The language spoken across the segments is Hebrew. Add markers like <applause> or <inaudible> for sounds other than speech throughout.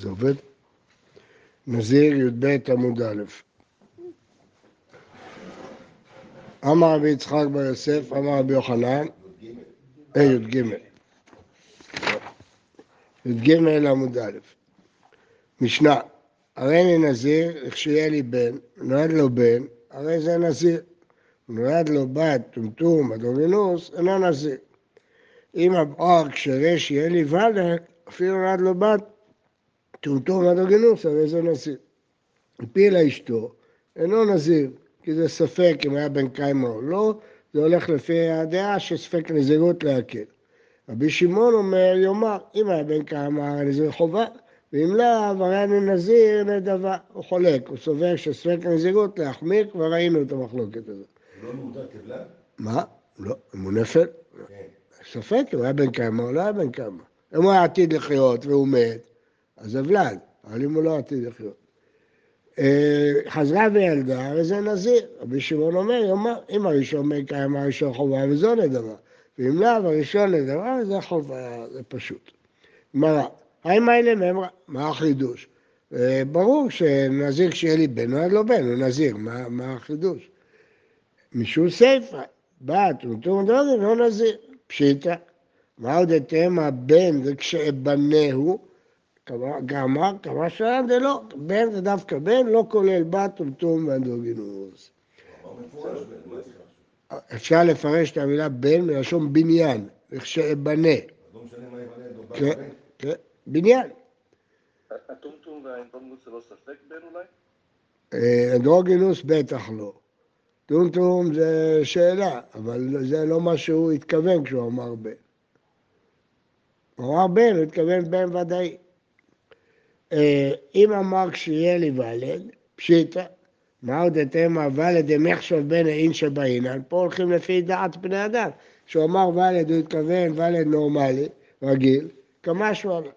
זה עובד? נזיר י"ב עמוד א'. אמר רבי יצחק בר יוסף, אמר רבי יוחנן, אה, י"ג. י"ג עמוד א'. משנה, הרי אני נזיר, לכשיהיה לי בן, נולד לו בן, הרי זה נזיר. נולד לו בת, טומטום, אדומינוס, אינו נזיר. אם הבער כשרה שיהיה לי ולד, אפילו נולד לו בת, אדומינוס, הרי זה נזיר. הפילה אשתו, אינו נזיר, כי זה ספק אם היה בן קיימה או לא, זה הולך לפי הדעה שספק נזירות להקל. רבי שמעון אומר, יאמר, אם היה בן קיימה, הרי נזיר חובה, ואם לאו, הרי אני נזיר נדבה. הוא חולק, הוא סובר שספק נזירות להחמיר, כבר ראינו את המחלוקת הזאת. לא מוגדר כבלן? מה? לא, אם הוא נפל. כן. ספק אם היה בן כמה או לא היה בן כמה. אם הוא היה עתיד לחיות והוא מת, אז זה ולד, אבל אם הוא לא עתיד לחיות. אה, חזרה וילדה, הרי זה נזיר. רבי שמעון אומר, יאמר, אם הראשון כמה, הראשון חובה וזו נדבה. ואם לאו, הראשון נדבה, זה חובה, זה פשוט. גמרא, האם האלה ממרא? מה החידוש? אה, ברור שנזיר כשיהיה לי בן, נולד לו בן, הוא נזיר, מה, מה החידוש? משום סיפא, בת וטום דוגן לא נזיר, פשיטא. מה עוד אתם הבן זה גמר, כמה זה לא, בן זה דווקא בן, לא כולל בת וטום ואנדרוגינוס. אפשר לפרש את המילה בן מלשון בניין, בא כן. כן, בניין. הטומטום והאנדרוגינוס זה לא ספק בן אולי? אה, אנדרוגינוס בטח לא. טומטום זה שאלה, אבל זה לא מה שהוא התכוון כשהוא אמר בן. הוא אמר בן, הוא התכוון בן ודאי. אה, אם אמר כשיהיה לי ולד, פשיטא, מה עוד אתם הוולד דמחשב בן האין שבאינן, פה הולכים לפי דעת בני אדם. כשהוא אמר ולד, הוא התכוון ולד נורמלי, רגיל, כמשהו עליו.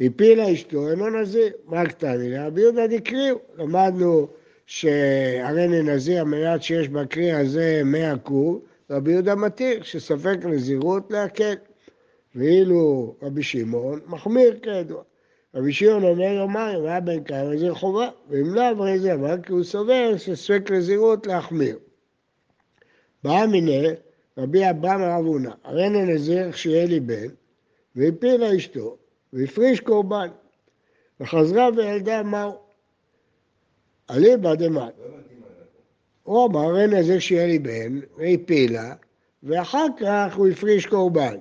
הפילה אשתו, אינו נזיר. מה קטני? רבי יהודה דקריאו. למדנו שהרי נזיר, המעט שיש בקרי הזה מאה קור, רבי יהודה מתיר שספק נזירות להקל. ואילו רבי שמעון מחמיר כידוע. רבי שמעון אומר יומיים, היה בן כמה נזיר חובה, ואם לאו הרי זה אבל כי הוא סובר שספק נזירות להחמיר. באה מיניה רבי אברהם הרב הונא, הרי נזיר כשיהיה לי בן, והפילה אשתו, והפריש קורבן. וחזרה וילדה מהו? אליבא. לא זה. הוא אמר, הרי נזיר שיהיה לי בן, והפילה, ואחר כך הוא הפריש קורבן.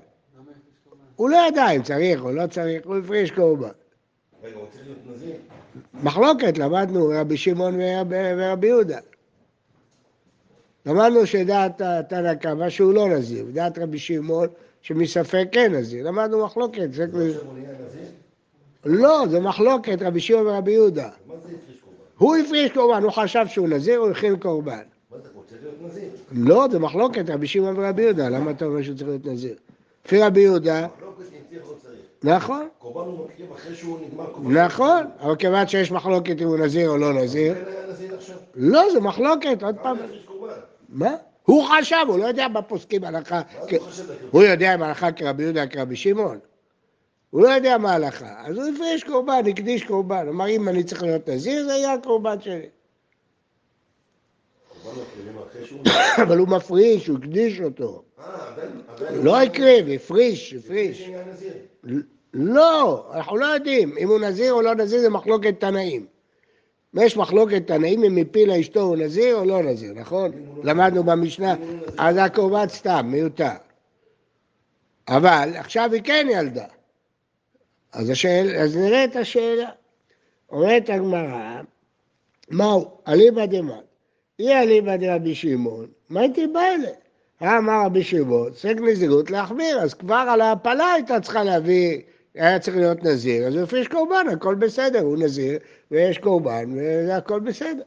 הוא לא ידע אם צריך או לא צריך, הוא הפריש קורבן. רגע, הוא צריך להיות נזיר? מחלוקת, למדנו רבי שמעון ורבי, ורבי יהודה. למדנו שדעת תנא קמא שהוא לא נזיר, ודעת רבי שמעון שמספק כן נזיר. למדנו מחלוקת. זה... נזיר? לא, זה מחלוקת רבי שמעון ורבי יהודה. הוא הפריש קורבן, הוא חשב שהוא נזיר, הוא הכין קורבן. מה הוא צריך להיות נזיר? לא, זה מחלוקת רבי שמעון ורבי יהודה, למה אתה אומר שהוא צריך להיות נזיר? לפי רבי יהודה, מחלוקת אם צריך או לא צריך. נכון, קורבן הוא מקריב אחרי שהוא נגמר קורבן. נכון, אבל כיוון שיש מחלוקת אם הוא נזיר או לא נזיר, כן? לא, זה מחלוקת, עוד פעם? מה? הוא חשב, הוא לא יודע מה פוסקים הלכה, מה כ- הוא יודע אם הלכה כרבי יהודה כרבי שמעון. הוא לא יודע מה ההלכה, אז הוא הפריש קורבן, הקדיש קורבן, אמר אם אני צריך להיות נזיר, זה יהיה הקורבן שלי. <coughs> אבל הוא מפריש, הוא הקדיש אותו. אה, לא הקריב, הפריש, הפריש. לא, אנחנו לא יודעים אם הוא נזיר או לא נזיר, זה מחלוקת תנאים. יש מחלוקת תנאים אם הפילה אשתו הוא נזיר או לא נזיר, נכון? למדנו במשנה, אז הקורבן סתם, מיותר. אבל עכשיו היא כן ילדה. אז, השאל, אז נראה את השאלה. אומרת הגמרא, מהו? אליבא דמאן. אי אליבא דרבי שמעון, מה הייתי בא אליה? אמר רבי שמעון, סק נזירות להחמיר, אז כבר על ההפלה הייתה צריכה להביא, היה צריך להיות נזיר, אז הוא הפריש קורבן, הכל בסדר, הוא נזיר, ויש קורבן, והכל בסדר.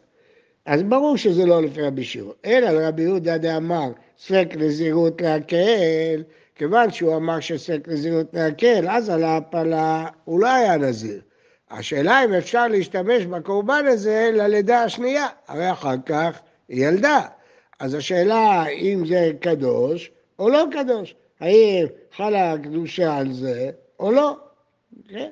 אז ברור שזה לא לפי רבי שמעון. אלא לרבי יהודה דאמר, ספק נזירות להקל, כיוון שהוא אמר שספק נזירות להקל, אז על ההפלה הוא לא היה נזיר. השאלה אם אפשר להשתמש בקורבן הזה ללידה השנייה, הרי אחר כך היא ילדה. אז השאלה אם זה קדוש או לא קדוש, האם חלה הקדושה על זה או לא. כן?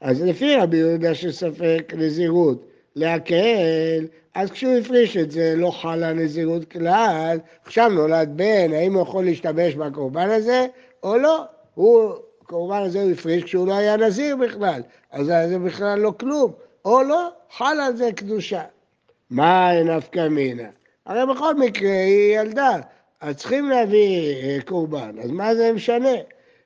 אז לפי רבי יהודה שספק נזירות להקל, אז כשהוא הפריש את זה לא חלה נזירות כלל, עכשיו נולד בן, האם הוא יכול להשתמש בקורבן הזה או לא? הוא, הקורבן הזה הוא הפריש כשהוא לא היה נזיר בכלל, אז זה בכלל לא כלום, או לא, חלה זה קדושה. מה נפקא מינה? הרי בכל מקרה היא ילדה, אז צריכים להביא אה, קורבן, אז מה זה משנה?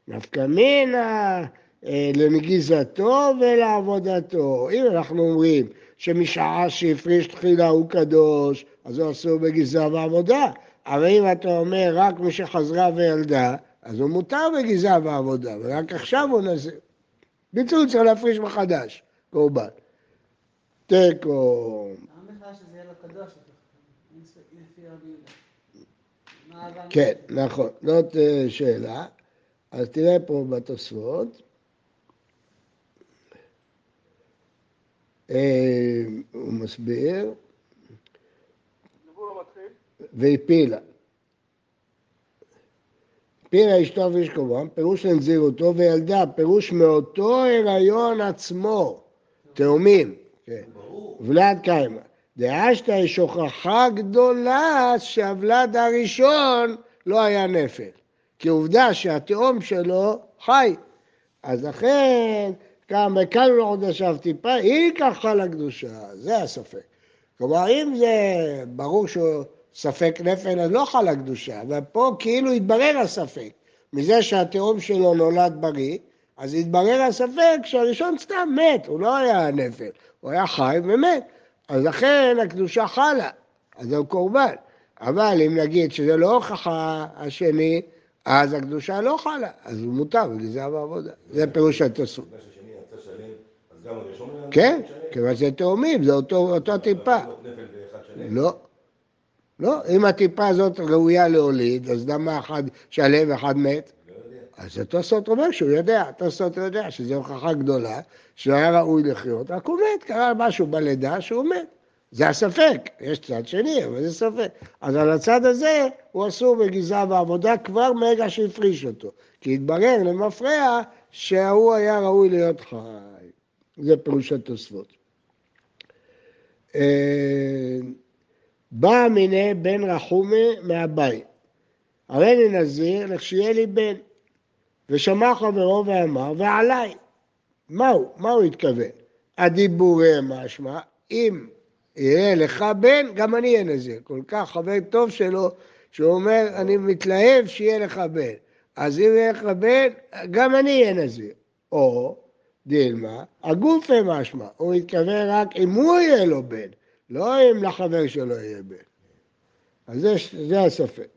נפקא מינה אה, לנגיזתו ולעבודתו. אם אנחנו אומרים שמשעה שהפריש תחילה הוא קדוש, אז הוא אסור בגזרה ועבודה. אבל אם אתה אומר רק מי שחזרה וילדה, אז הוא מותר בגזרה ועבודה, ורק עכשיו הוא נזיר. ביצוע צריך להפריש מחדש, קורבן. תיקו. כן, נכון, זאת אה, שאלה. אז תראה פה בתוספות. אה, הוא מסביר, המתחיל. והפילה. הפילה אשתו ויש קורבן, פירוש לנזירותו וילדה, פירוש מאותו הריון עצמו, תאומים, כן. ולד קיימא. דאשתא יש הוכחה גדולה שהוולד הראשון לא היה נפל. כי עובדה שהתאום שלו חי. אז לכן, כמה כאן לא עוד ישב טיפה, היא ככה לקדושה, זה הספק. כלומר, אם זה ברור שהוא ספק נפל, אז לא חלה קדושה, אבל פה כאילו התברר הספק. מזה שהתאום שלו נולד בריא, אז התברר הספק שהראשון סתם מת, הוא לא היה נפל, הוא היה חי ומת. אז לכן הקדושה חלה, אז זהו קורבן. אבל אם נגיד שזה לא הוכחה השני, אז הקדושה לא חלה, אז הוא מותר. זה פירוש התוספות. בגלל יצא שלם, אז גם הראשון היה כן? כיוון שזה תאומים, זה אותו, טיפה. לא? לא. אם הטיפה הזאת ראויה להוליד, אז למה אחד שלם ואחד מת? לא. אז התוספות אומר שהוא יודע, התוספות יודע שזו הוכחה גדולה, שהיה ראוי לחיות, רק הוא מת, קרה משהו בלידה שהוא מת. זה הספק, יש צד שני, אבל זה ספק. אז על הצד הזה הוא אסור בגזרה בעבודה כבר מרגע שהפריש אותו. כי התברר למפרע שההוא היה ראוי להיות חי. זה פירוש התוספות. אה, בא מיני בן רחומי מהבית. הרי אני נזיר לכשיהיה לי בן. ושמע חברו ואמר, ועליי. מהו? מה הוא התכוון? הדיבורי משמע, אם יהיה לך בן, גם אני אהיה נזיר. כל כך חבר טוב שלו, שהוא אומר, אני מתלהב שיהיה לך בן. אז אם יהיה לך בן, גם אני אהיה נזיר. או, דילמה, הגופי משמע, הוא התכוון רק אם הוא יהיה לו בן, לא אם לחבר שלו יהיה בן. אז זה, זה הספק.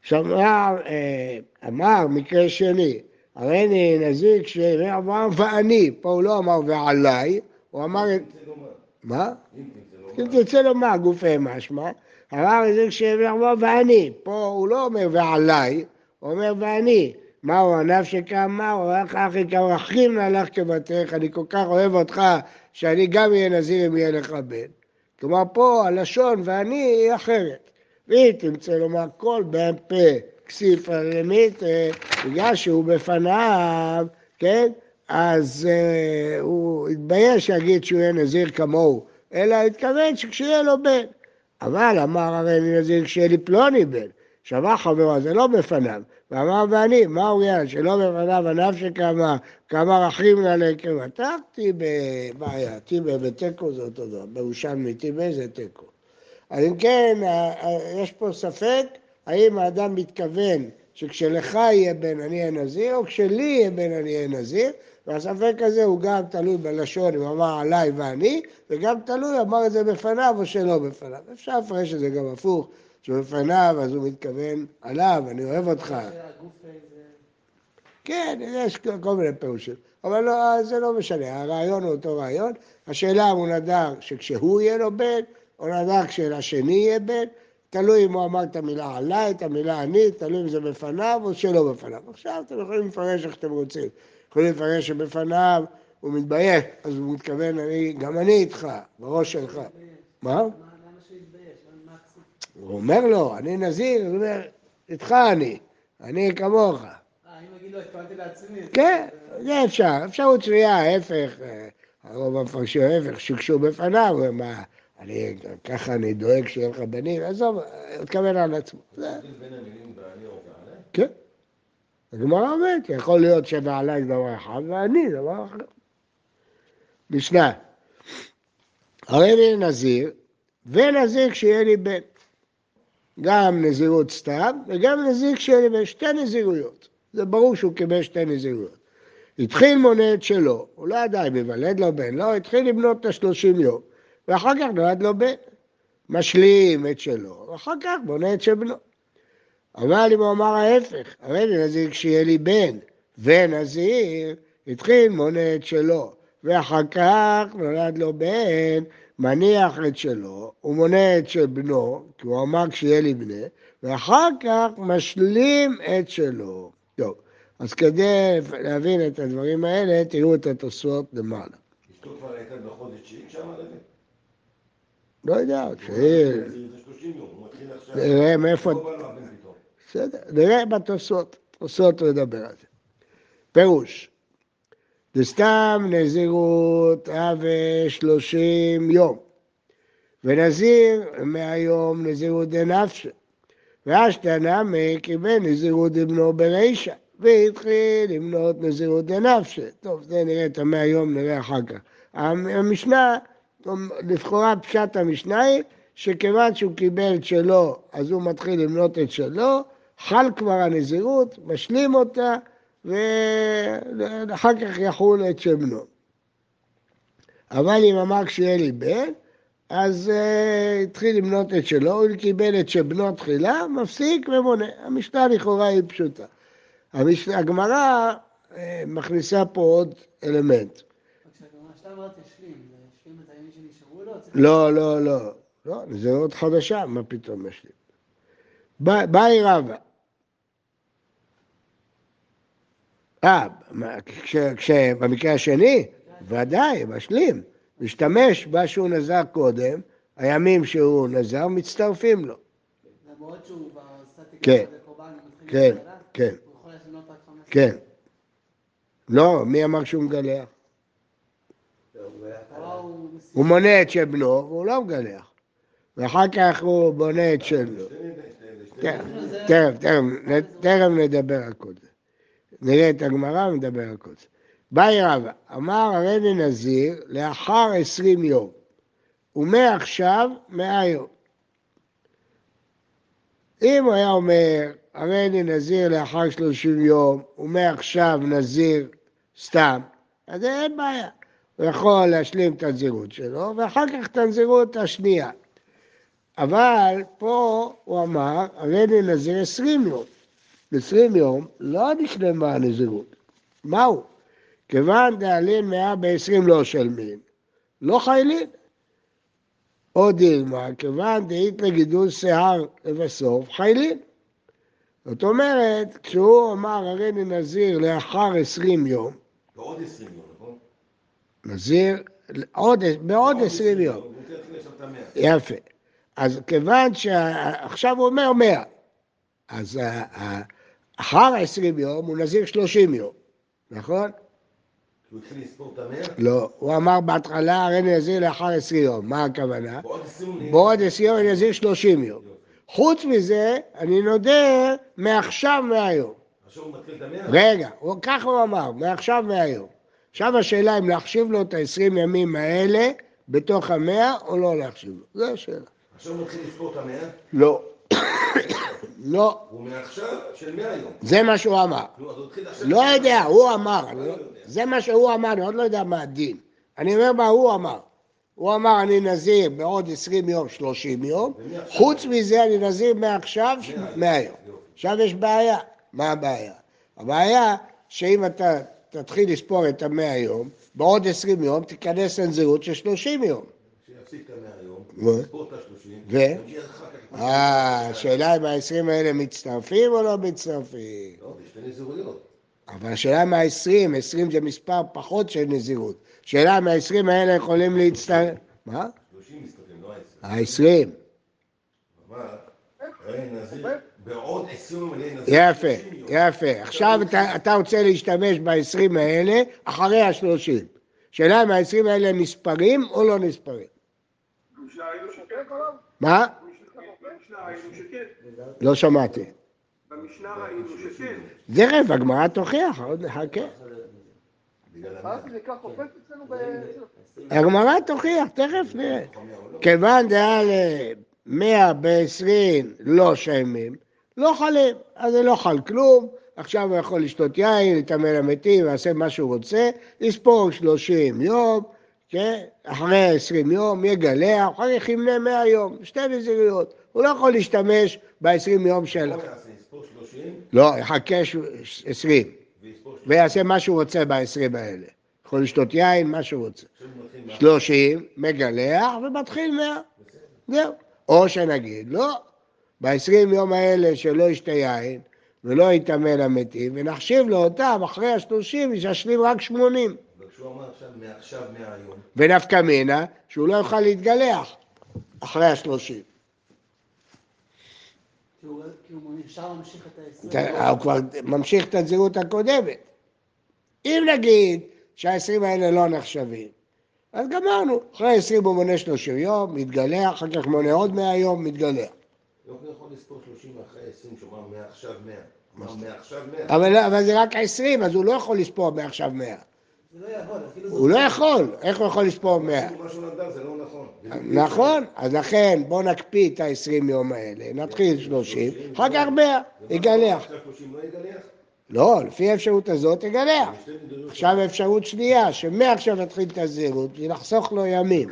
עכשיו, אה, אמר מקרה שני, הרי אני נזיר כשאמר ואני, פה הוא לא אמר ועליי, הוא אמר, את- זה לא מה? אם זה תרצה לומר גופי משמע, אמר נזיר כשאמר ואני, פה הוא לא אומר ועליי, הוא אומר ואני. מהו ענף שקמה, הוא אומר לך אחי כמרחים נלך כבתך, אני כל כך אוהב אותך, שאני גם אהיה נזיר אם יהיה לך בן. כלומר פה הלשון ואני היא אחרת. והיא תמצא לומר כל בן פה כסיף למית, אה, בגלל שהוא בפניו, כן? אז אה, הוא התבייש שיגיד שהוא יהיה נזיר כמוהו, אלא התכוון שכשיהיה לו בן. אבל אמר הרי אני נזיר כשיהיה לי פלוני בן. שמע חברו, זה לא בפניו. ואמר ואני, מה הוא יעד? שלא בפניו ענף שקמה, כמה רחים נעלה קרבה. תקתי בבעיה, טיבה בתיקו זה אותו דבר, בירושלמי טיבה זה תיקו. אז אם כן, ה- ה- יש פה ספק האם האדם מתכוון שכשלך יהיה בן אני אהיה נזיר, או כשלי יהיה בן אני אהיה נזיר, והספק הזה הוא גם תלוי בלשון, אם אמר עליי ואני, וגם תלוי אמר את זה בפניו או שלא בפניו. אפשר לפרש את זה גם הפוך, שבפניו אז הוא מתכוון עליו, אני אוהב אותך. כן, יש כל מיני פירושים. אבל לא, זה לא משנה, הרעיון הוא אותו רעיון. השאלה אם הוא נדר שכשהוא יהיה לו בן, או נדר כשלשני יהיה בן, תלוי אם הוא אמר את המילה עליי, את המילה אני, תלוי אם זה בפניו או שלא בפניו. עכשיו אתם יכולים לפרש איך שאתם רוצים. יכולים לפרש שבפניו הוא מתבייש, אז הוא מתכוון, אני, גם אני איתך, בראש שלך. מה? הוא אומר לו, אני נזיר, הוא אומר, איתך אני, אני כמוך. אה, אם יגיד להגיד לא, התכוונתי לעצמי. כן, זה אפשר, אפשרות שנייה, ההפך, אה, הרוב המפרשים ההפך, שיקשו בפניו, מה, אני, ככה אני דואג שיהיה לך בנים, עזוב, מתכוון על עצמו. זה- בין המילים ואני או ועלה? כן. הגמרא אומרת, יכול להיות שנעליים דבר אחד ואני דבר אחר. משנה, הרי אני נזיר, ונזיר כשיהיה לי בן. גם נזירות סתם, וגם נזיר כשיהיה לי בן, שתי נזירויות. זה ברור שהוא קיבל שתי נזירויות. התחיל מונה את שלו, הוא לא אם ייוולד לו בן, לא, התחיל לבנות את השלושים יום, ואחר כך נולד לו בן. משלים את שלו, ואחר כך בונה את של בנו. אבל אם הוא אמר ההפך, הרי אני נזיר כשיהיה לי בן, ונזיר, התחיל מונה את שלו, ואחר כך נולד לו בן, מניח את שלו, הוא מונה את של בנו, כי הוא אמר כשיהיה לי בנה, ואחר כך משלים את שלו. טוב, אז כדי להבין את הדברים האלה, תראו את התוספות למעלה. אשתו כבר הייתה בחודש תשיעי שם, לוי? לא יודע, כשיהיה... זה 30 יום, הוא מתחיל עכשיו. נראה מאיפה... לא. בסדר, נראה בתוספות, תוספות נדבר על זה. פירוש, זה סתם נזירות הווה שלושים יום, ונזיר מהיום נזירות דנפשי, ואשתנמי קיבל נזירות דבנו ברישא, והתחיל למנות נזירות דנפשי. טוב, זה נראה את המאה יום, נראה אחר כך. המשנה, לכאורה פשט המשנה היא שכיוון שהוא קיבל את שלו, אז הוא מתחיל למנות את שלו, חל כבר הנזירות, משלים אותה, ואחר כך יחול את של בנו. אבל אם אמר כשיהיה לי בן, אז uh, התחיל למנות את שלו, הוא קיבל את של בנו תחילה, מפסיק ומונה. המשנה לכאורה היא פשוטה. הגמרא uh, מכניסה פה עוד אלמנט. כשאתה אמרת ישלים, זה ישלים את הימים שנשארו לו? צריך- לא, לא, לא. לא, זה עוד חדשה, מה פתאום יש לי? בא- באי רבא. אה, במקרה השני? ודאי, משלים. משתמש בה שהוא נזר קודם, הימים שהוא נזר מצטרפים לו. למרות שהוא בסטטיק כן. כן, כן, הוא יכול לשנות רק חמש. כן. לא, מי אמר שהוא מגלח? הוא מונה את של בנו, והוא לא מגלח. ואחר כך הוא בונה את שלו. תכף, תכף, נדבר על כל זה. נראה את הגמרא ונדבר על כל זה. באי רבא, אמר הריני נזיר לאחר עשרים יום, ומעכשיו מאה יום. אם הוא היה אומר, הריני נזיר לאחר שלושים יום, ומעכשיו נזיר סתם, אז אין בעיה. הוא יכול להשלים את הנזירות שלו, ואחר כך את הנזירות השנייה. אבל פה הוא אמר, הריני נזיר עשרים יום. עשרים יום לא נשלמה הנזירות. מהו? כיוון דאלין מאה בעשרים לא שלמין, לא חיילין. או דילמה, כיוון דאית לגידול שיער לבסוף, חיילין. זאת אומרת, כשהוא אמר הריני נזיר לאחר עשרים יום, בעוד 20 יום? נזיר עוד, בעוד עשרים יום. יפה. אז כיוון שעכשיו הוא אומר מאה, אז אחר העשרים יום הוא נזיר שלושים יום, נכון? הוא התחיל לספור את המאה? לא, הוא אמר בהתחלה הרי נזיר לאחר עשרים יום, מה הכוונה? בעוד 20 יום. בעוד עשרים יום אני נזיר שלושים יום. חוץ מזה, אני נודר מעכשיו מהיום. רגע, ככה הוא אמר, מעכשיו מהיום. עכשיו השאלה אם להחשיב לו את העשרים ימים האלה בתוך המאה או לא להחשיב לו, זו השאלה. עכשיו הוא מתחיל לספור את המאה? לא. <coughs> לא, הוא מעכשיו של 100 יום. זה מה שהוא אמר. התחיל עכשיו... לא יודע, הוא אמר, לא לא-. זה מה שהוא אמר, אני עוד לא יודע מה הדין. אני אומר מה הוא אמר. הוא אמר, אני נזיר בעוד 20 יום, 30 יום? חוץ מזה אני נזיר מעכשיו, 100 יום. עכשיו יש בעיה. מה הבעיה? הבעיה שאם אתה תתחיל לספור את המאה יום, בעוד 20 יום תיכנס לנזירות של 30 יום. שיפסיק את המאה יום, ו? יספור את ה-30, ו? אה, השאלה אם ה-20 האלה מצטרפים או לא מצטרפים. לא, זה שתי נזירויות. אבל השאלה מה 20, 20 זה מספר פחות של נזירות. שאלה אם ה-20 האלה יכולים להצטרף... מה? 30 מסתכלים, לא 20. ה-20. אבל, נזיר בעוד 20 יום אני אהיה נזיר. יפה, 30 יום. יפה. עכשיו אתה, אתה רוצה להשתמש ב-20 האלה אחרי ה-30. שאלה אם ה-20 האלה נספרים או לא נספרים. מה? לא שמעתי. במשנה ראינו שכן. תכף, הגמרא תוכיח, עוד נחכה. זה. הגמרא תוכיח, תכף נראה. כיוון דהיה ל-100 ב-20 לא שמים, לא חלים, אז זה לא חל כלום, עכשיו הוא יכול לשתות יין, להתאמן למתים, יעשה מה שהוא רוצה, לספור 30 יום, כן? אחרי 20 יום, יגלח, אחר כך ימנה 100 יום, שתי נזירויות. הוא לא יכול להשתמש ב-20 יום של... בוא נעשה, יספור 30 לא, יחכה ש- 20, ויספור 30. ויעשה מה שהוא רוצה ב-20 האלה. יכול לשתות יין, מה שהוא רוצה. עכשיו הוא מתחיל מה? 30, מגלח ומתחיל 100. זהו. או שנגיד, לא, ב-20 יום האלה שלא ישתה יין ולא יטמא למתים, ונחשיב לו אותם אחרי ה-30, ישלים רק 80. אבל כשהוא אמר עכשיו, מעכשיו 100 יום, ונפקא מינה, שהוא לא יוכל להתגלח אחרי ה-30. כי הוא כי הוא נשאר ממשיך את ה-20. הוא כבר ממשיך את הנזירות הקודמת. אם נגיד שה-20 האלה לא נחשבים, אז גמרנו. אחרי 20 הוא מונה 30 יום, מתגלח, אחר כך מונה עוד 100 יום, מתגלח. לא יכול לספור 30 אחרי 20, שאומר מעכשיו 100. אמר מעכשיו 100. אבל, לא- אבל זה רק 20, אז הוא לא יכול לספור מעכשיו 100. זה לא זה... הוא לא יכול, איך הוא יכול לספור 100? אפילו מה שהוא נדע זה לא נכון. נכון, אז לכן בואו נקפיא את ה-20 יום האלה, נתחיל 30, אחר כך 100, יגלח. עכשיו 30 לא? לא, לפי האפשרות הזאת יגלח. עכשיו אפשרות שנייה, שמעכשיו נתחיל את הזהירות, ולחסוך לו ימים?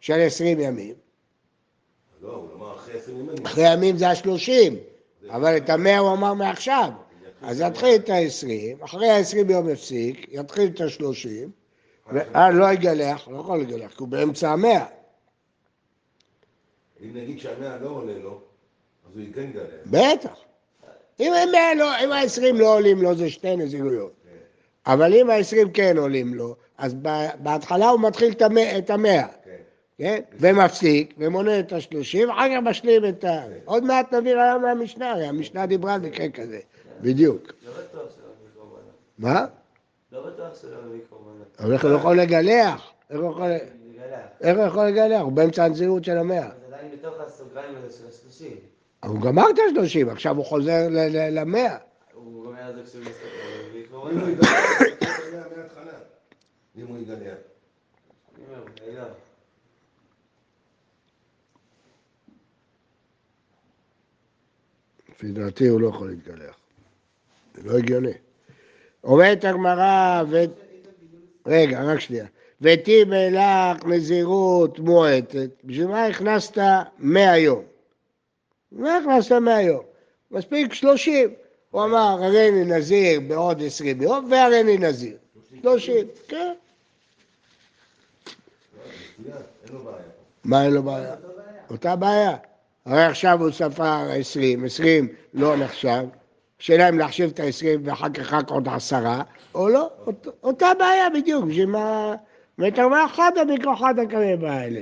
של 20 ימים. לא, הוא אמר אחרי 20 ימים. אחרי ימים זה ה-30, אבל את המאה הוא אמר מעכשיו. אז יתחיל את ה-20, אחרי ה-20 יום יפסיק, יתחיל את ה-30, ואז לא יגלח, לא יכול לגלח, כי הוא באמצע המאה. אם נגיד שהמאה לא עולה לו, אז הוא כן יגלח. בטח. אם המאה לא, אם ה-20 לא עולים לו, זה שתי נזירויות. אבל אם ה-20 כן עולים לו, אז בהתחלה הוא מתחיל את המאה, כן. ומפסיק, ומונה את השלושים, אחר כך משלים את ה... עוד מעט נביא רעיון מהמשנה, הרי המשנה דיברה על מקרה כזה, בדיוק. לא. מה? לא בטוח שלא מביא קורבנות. אבל איך הוא יכול לגלח? איך הוא יכול, לגלח. איך הוא יכול לגלח? הוא באמצע הנזירות של המאה. אז עדיין בתוך הסוגריים האלה של השלושים. הוא גמר את השלושים, עכשיו הוא חוזר ל- ל- למאה. הוא גומר את זה כשהוא מסתכל, אם הוא. יגלח. אם הוא יגלח. אני אומר, אולי לא. לפי דעתי הוא לא יכול להתגלח. זה לא הגיוני. אומרת הגמרא, ו... רגע, רק שנייה. וטיבי לך נזירות מועטת, בשביל מה הכנסת 100 יום? מה הכנסת 100 יום? מספיק 30. הוא אמר, הריני נזיר בעוד 20 יום, והריני נזיר. 30, כן. בעיה. מה אין לו בעיה? אותה בעיה. הרי עכשיו הוא ספר 20, 20 לא נחשב, השאלה אם להחשיב את ה-20 ואחר כך רק עוד עשרה, או לא, אות, אותה בעיה בדיוק, בשביל מה... ותאמר חדה מכוחד הקרב האלה.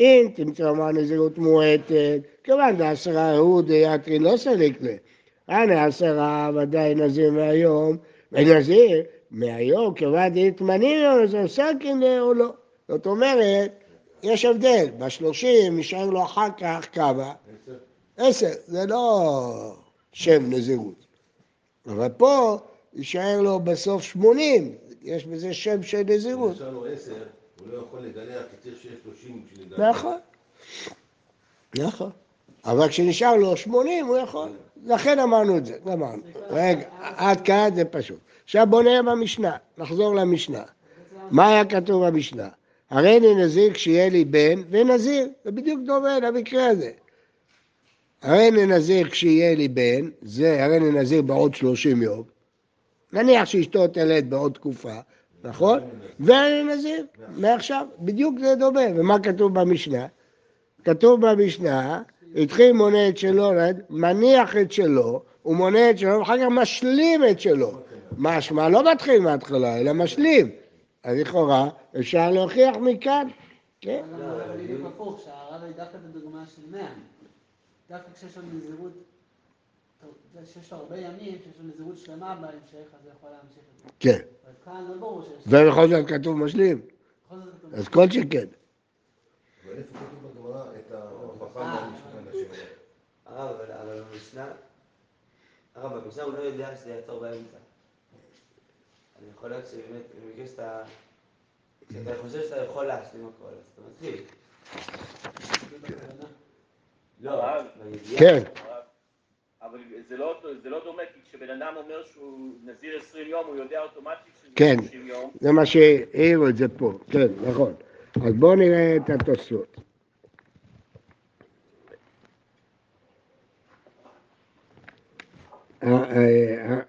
אם תמצא אמר נזירות מועטת, כיוון דעשרה הוא דיאטרי לא סליק לה. הנה עשרה ודאי נזיר מהיום, ונזיר מהיום, כיוון זה סכין או לא. זאת אומרת, יש הבדל, בשלושים יישאר לו אחר כך כמה? עשר, זה לא שם נזירות. אבל פה יישאר לו בסוף שמונים, יש בזה שם של נזירות. נשאר לו 10, הוא לא יכול לגלח, כי צריך שיהיה 30 בשביל לגלח. נכון, נכון. אבל כשנשאר לו שמונים הוא יכול. לכן אמרנו את זה, גמרנו. רגע, עד כאן זה פשוט. עכשיו בוא נראה במשנה, נחזור למשנה. מה היה כתוב במשנה? הרי אני נזיר כשיהיה לי בן ונזיר, זה בדיוק דומה למקרה הזה. הרי אני נזיר כשיהיה לי בן, זה הרי אני נזיר בעוד 30 יום, נניח שאשתו תלד בעוד תקופה, נכון? והרי אני נזיר, מעכשיו, בדיוק זה דומה. ומה כתוב במשנה? כתוב במשנה, התחיל מונה את שלו, מניח את שלו, הוא מונה את שלו, ואחר כך משלים את שלו. משמע לא מתחיל מההתחלה, אלא משלים. אז לכאורה אפשר להוכיח מכאן, כן? אבל אבל בדיוק הפוך, שהרב היא דווקא את הדוגמה של 100. דווקא כשיש לנו נזירות זה שיש לו הרבה ימים, שיש לו נזירות שלמה בהמשך, אז הוא יכול להמשיך את זה. כן. אבל כאן לא ברור שיש... ובכל זאת כתוב משלים, אז כל שכן. אבל איפה כתוב בגמרא את ההוכחה אה, מהמשנה? הרב, אבל- אבל במשנה, הרב, במשנה הוא לא יודע שזה יעצור באמצע. אני יכול להיות שבאמת, במקרה שאתה, כשאתה חושב שאתה יכול להשלים הכל, אז אתה מתחיל. זה. לא. כן, אבל זה לא, זה לא דומה, כי כשבן אדם אומר שהוא נזיר 20 יום, הוא יודע אוטומטית שזה כן. 30 יום. זה מה שהעירו את זה פה, כן, נכון. אז בואו נראה את התוספות.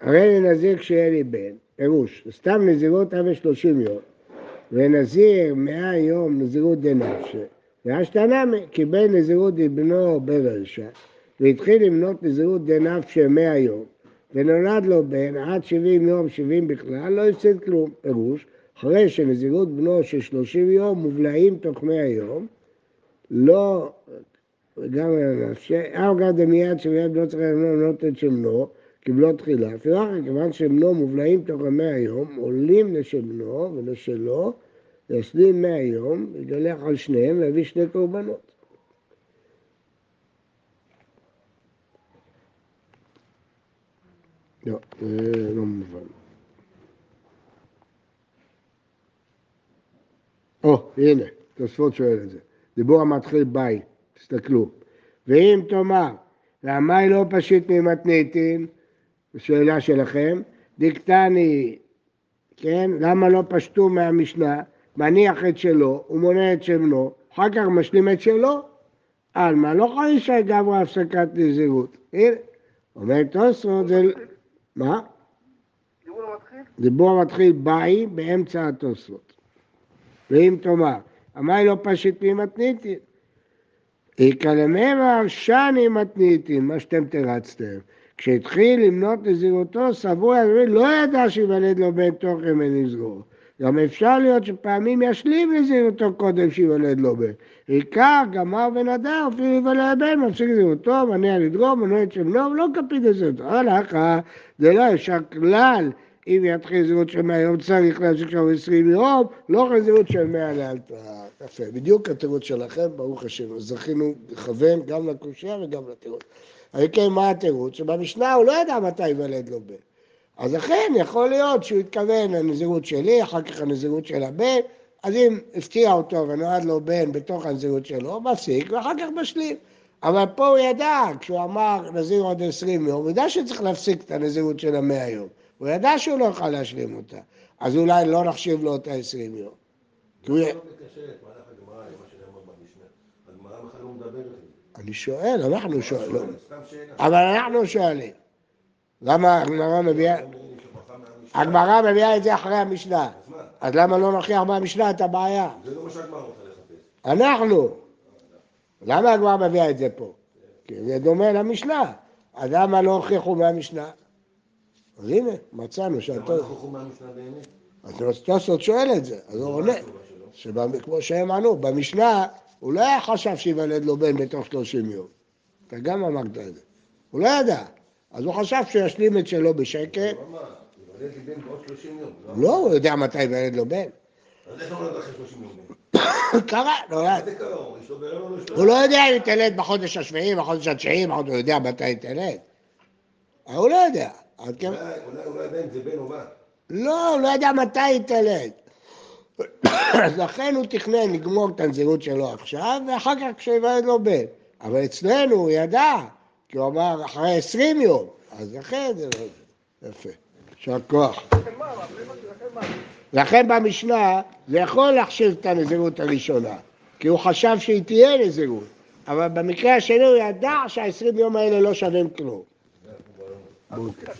הרי נזיר כשיהיה לי בן, פירוש, סתם נזירות עד שלושים יום, ונזיר מאה יום נזירות דנפשה, והשתנמי קיבל נזירות דבנו ברשע, והתחיל למנות נזירות דנפשה מאה יום, ונולד לו בן עד שבעים יום, שבעים בכלל, לא הפסיד כלום. פירוש, אחרי שנזירות בנו של שלושים יום מובלעים תוך מאה יום, לא, גם נפשי, אף גם דמיד שמיד בנו צריך למנות את שמנו, קיבלו תחילה. אפילו אחר, כיוון שבנו מובלעים תוך המאה יום, עולים לשבנו ולשלו, ישלים מאה יום, יגלח על שניהם ויביא שני קורבנות. לא, זה לא מובן. או, הנה, תוספות שואל את זה. דיבור המתחיל ביי, תסתכלו. ואם תאמר, היא לא פשוט ממתניתין? שאלה שלכם. דיקטני, כן? למה לא פשטו מהמשנה? מניח את שלו, הוא מונה את שבנו, אחר כך משלים את שלו. עלמא, לא חרישה גברה הפסקת נזירות. הנה, אומר תוספות, זה... מה? דיבור? דיבור המתחיל באי באמצע התוספות. ואם תאמר, אמי לא פשיט מי לממר שני מתניתין, מה שאתם תרצתם. כשהתחיל למנות נזירותו, סבור הימים לא ידע שיוולד לו בן תוך ימי נזרו. גם אפשר להיות שפעמים ישלים נזירותו קודם שיוולד לו בן. עיקר גמר ונדר, אפילו יוולד בן, מפסיק נזירותו, מניע לדגום, מנוע את שבנו, ולא קפיד נזירותו. הלכה, זה לא אפשר כלל אם יתחיל זהות של 100 יום צריך להמשיך שם 20 יום, לא חזירות של 100 לאלתר. יפה, בדיוק התירוץ שלכם, ברוך השם. אז זכינו לכוון גם לקושייה וגם לתירוץ. אבל כן, מה התירוץ? שבמשנה הוא לא ידע מתי ייוולד לו בן. אז לכן יכול להיות שהוא התכוון לנזירות שלי, אחר כך לנזירות של הבן, אז אם הפתיע אותו ונולד לו בן בתוך הנזירות שלו, מפסיק, ואחר כך משלים. אבל פה הוא ידע, כשהוא אמר נזיר עוד 20 יום, הוא ידע שצריך להפסיק את הנזירות של המאה יום. הוא ידע שהוא לא יוכל להשלים אותה, אז אולי לא נחשיב לו את ה-20 יום. כי הוא... לא למה לא. אני שואל, אנחנו שואלים. סתם שאלה. אבל אנחנו שואלים. למה הגמרא מביאה... מהמשנה. הגמרא מביאה את זה אחרי המשנה. אז מה? אז למה לא נוכיח במשנה את הבעיה? זה לא מה שהגמרא רוצה לחפש. אנחנו. למה הגמרא מביאה את זה פה? כי זה דומה למשנה. אז למה לא הוכיחו מהמשנה? אז הנה, מצאנו למה שאתה... אנחנו הולכים מהמשנה באמת? אז תוספות שואל את זה, אז הוא עונה. שכמו שהם ענו, במשנה הוא לא היה חשב שיוולד לו בן בתוך 30 יום. אתה גם אמרת את זה. הוא לא ידע. אז הוא חשב שהוא ישלים את שלו בשקט. הוא אמר, יוולד לי בן בעוד 30 יום. לא, הוא יודע מתי ייוולד לו בן. אז איך נולד אחרי 30 יום? <coughs> קרה, נולד. מה? הוא לא יש לו? הוא לא יודע אם תלד בחודש השביעי, בחודש התשיעי, הוא יודע מתי תלד. אבל הוא לא יודע. כן- אולי לא אם זה בן או בת. לא, הוא לא יודע מתי תלד. אז לכן הוא תכנן לגמור את הנזירות שלו עכשיו, ואחר כך כשיוולד לו בן. אבל אצלנו הוא ידע, כי הוא אמר אחרי 20 יום, אז לכן זה לא. יפה. יישר כוח. לכן במשנה זה יכול להחשיב את הנזירות הראשונה, כי הוא חשב שהיא תהיה נזירות, אבל במקרה השני הוא ידע שה-20 יום האלה לא שווים כלום.